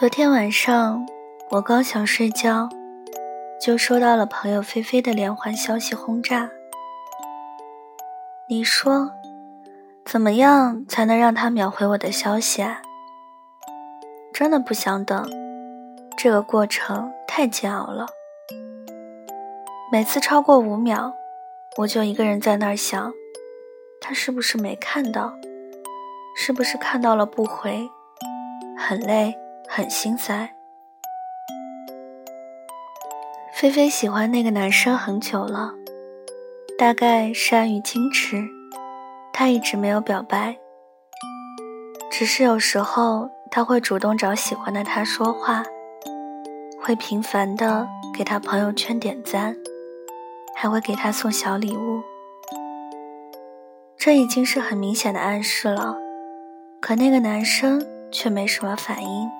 昨天晚上我刚想睡觉，就收到了朋友菲菲的连环消息轰炸。你说，怎么样才能让他秒回我的消息啊？真的不想等，这个过程太煎熬了。每次超过五秒，我就一个人在那儿想，他是不是没看到？是不是看到了不回？很累。很心塞。菲菲喜欢那个男生很久了，大概是碍于矜持，他一直没有表白。只是有时候他会主动找喜欢的他说话，会频繁的给他朋友圈点赞，还会给他送小礼物。这已经是很明显的暗示了，可那个男生却没什么反应。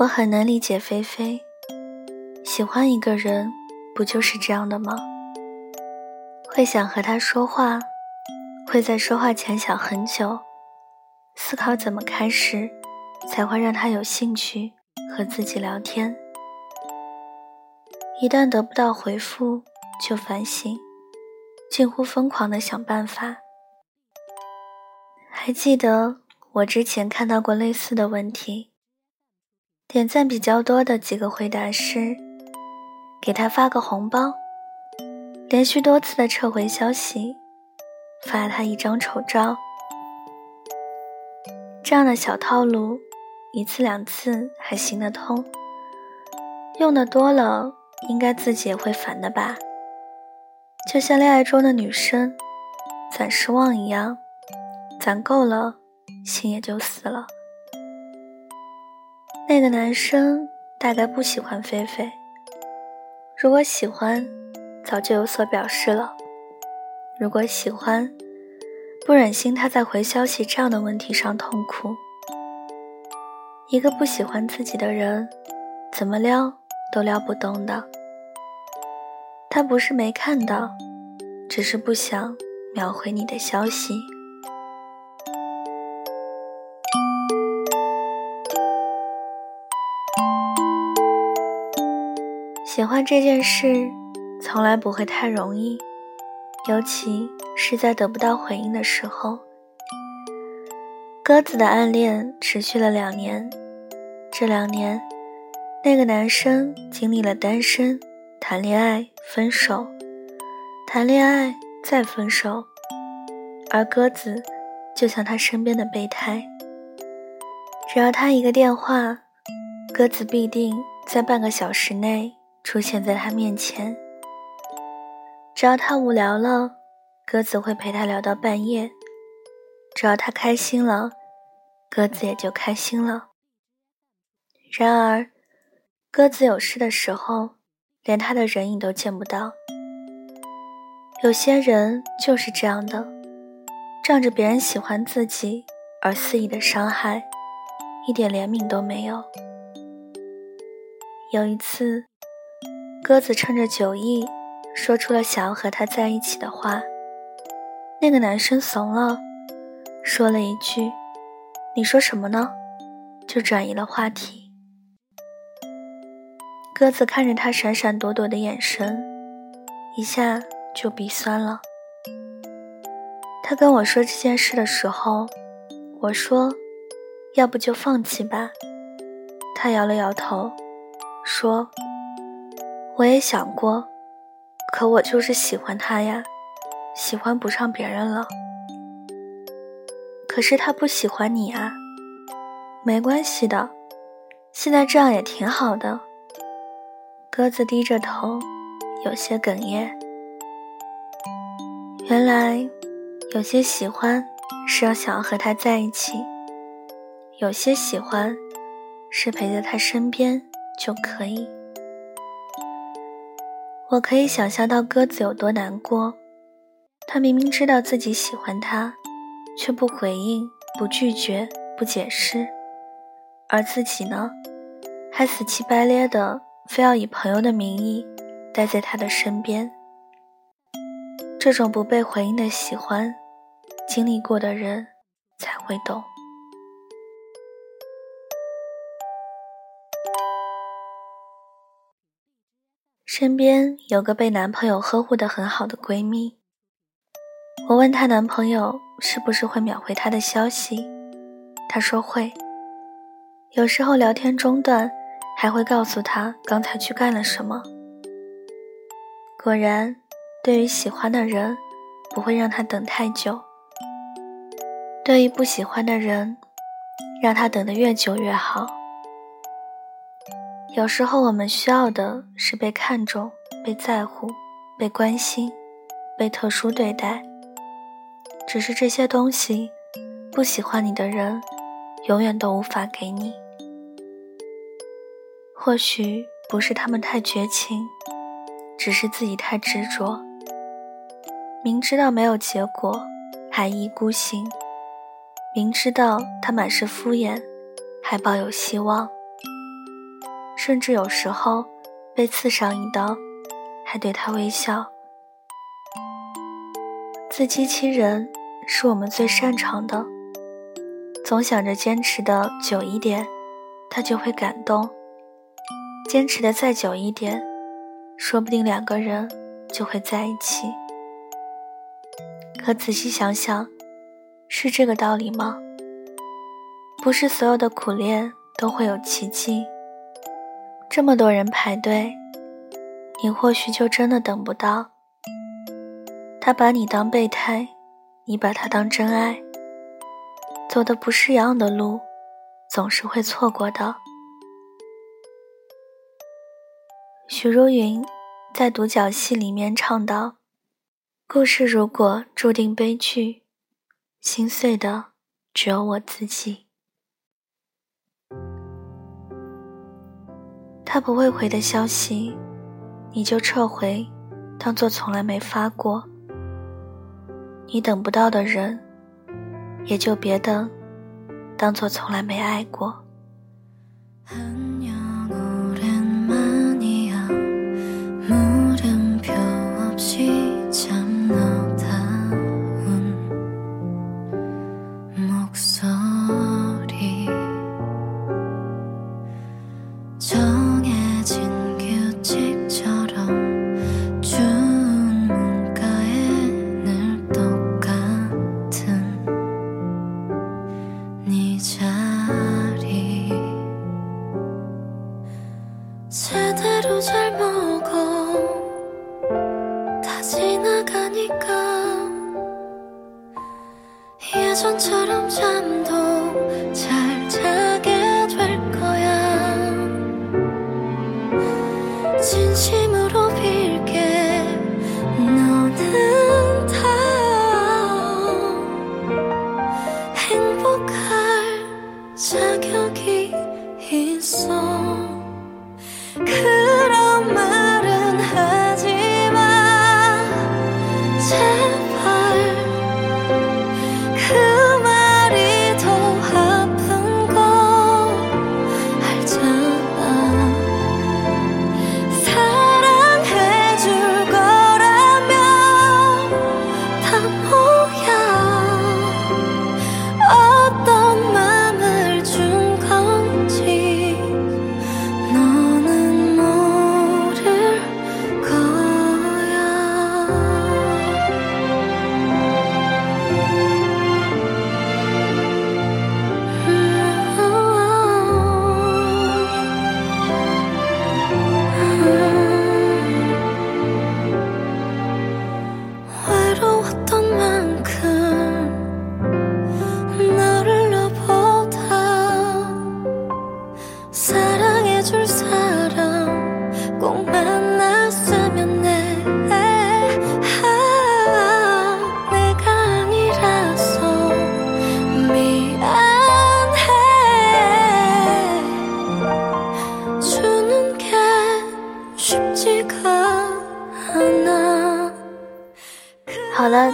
我很能理解菲菲，喜欢一个人，不就是这样的吗？会想和他说话，会在说话前想很久，思考怎么开始，才会让他有兴趣和自己聊天。一旦得不到回复，就反省，近乎疯狂的想办法。还记得我之前看到过类似的问题。点赞比较多的几个回答是：给他发个红包，连续多次的撤回消息，发他一张丑照。这样的小套路，一次两次还行得通，用的多了，应该自己也会烦的吧？就像恋爱中的女生攒失望一样，攒够了，心也就死了。那个男生大概不喜欢菲菲，如果喜欢，早就有所表示了；如果喜欢，不忍心他在回消息这样的问题上痛苦。一个不喜欢自己的人，怎么撩都撩不动的。他不是没看到，只是不想秒回你的消息。喜欢这件事，从来不会太容易，尤其是在得不到回应的时候。鸽子的暗恋持续了两年，这两年，那个男生经历了单身、谈恋爱、分手，谈恋爱再分手，而鸽子就像他身边的备胎，只要他一个电话，鸽子必定在半个小时内。出现在他面前，只要他无聊了，鸽子会陪他聊到半夜；只要他开心了，鸽子也就开心了。然而，鸽子有事的时候，连他的人影都见不到。有些人就是这样的，仗着别人喜欢自己而肆意的伤害，一点怜悯都没有。有一次。鸽子趁着酒意，说出了想要和他在一起的话。那个男生怂了，说了一句：“你说什么呢？”就转移了话题。鸽子看着他闪闪躲躲的眼神，一下就鼻酸了。他跟我说这件事的时候，我说：“要不就放弃吧。”他摇了摇头，说。我也想过，可我就是喜欢他呀，喜欢不上别人了。可是他不喜欢你啊，没关系的，现在这样也挺好的。鸽子低着头，有些哽咽。原来，有些喜欢是要想要和他在一起，有些喜欢是陪在他身边就可以。我可以想象到鸽子有多难过，他明明知道自己喜欢他，却不回应、不拒绝、不解释，而自己呢，还死乞白咧的非要以朋友的名义待在他的身边。这种不被回应的喜欢，经历过的人才会懂。身边有个被男朋友呵护的很好的闺蜜。我问她男朋友是不是会秒回她的消息，她说会。有时候聊天中断，还会告诉她刚才去干了什么。果然，对于喜欢的人，不会让他等太久；对于不喜欢的人，让他等得越久越好。有时候我们需要的是被看重、被在乎、被关心、被特殊对待。只是这些东西，不喜欢你的人，永远都无法给你。或许不是他们太绝情，只是自己太执着。明知道没有结果，还一意孤行；明知道他满是敷衍，还抱有希望。甚至有时候被刺上一刀，还对他微笑。自欺欺人是我们最擅长的，总想着坚持的久一点，他就会感动；坚持的再久一点，说不定两个人就会在一起。可仔细想想，是这个道理吗？不是所有的苦恋都会有奇迹。这么多人排队，你或许就真的等不到。他把你当备胎，你把他当真爱。走的不是一样的路，总是会错过的。许茹芸在《独角戏》里面唱道：“故事如果注定悲剧，心碎的只有我自己。”他不会回的消息，你就撤回，当做从来没发过。你等不到的人，也就别等，当做从来没爱过。 것처럼 잠도 잘 자게 될 거야. 진심으로 빌게 너는 다 행복할 자격이 있어. 그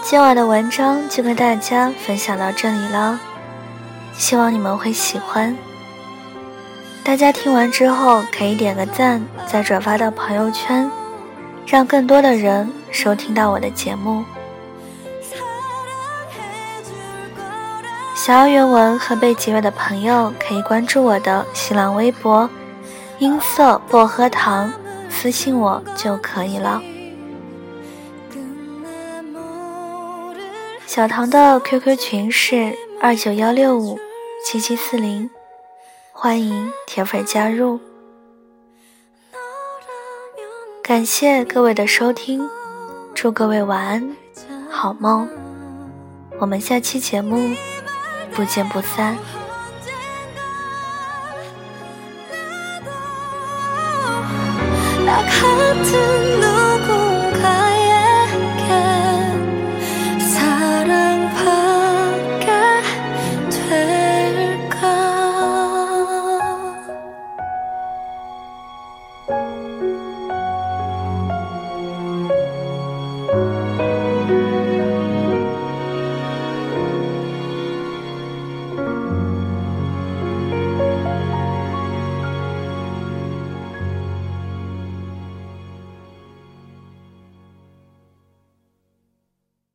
今晚的文章就跟大家分享到这里了，希望你们会喜欢。大家听完之后可以点个赞，再转发到朋友圈，让更多的人收听到我的节目。想要原文和背景乐的朋友可以关注我的新浪微博“音色薄荷糖”。私信我就可以了。小唐的 QQ 群是二九幺六五七七四零，欢迎铁粉加入。感谢各位的收听，祝各位晚安，好梦。我们下期节目不见不散。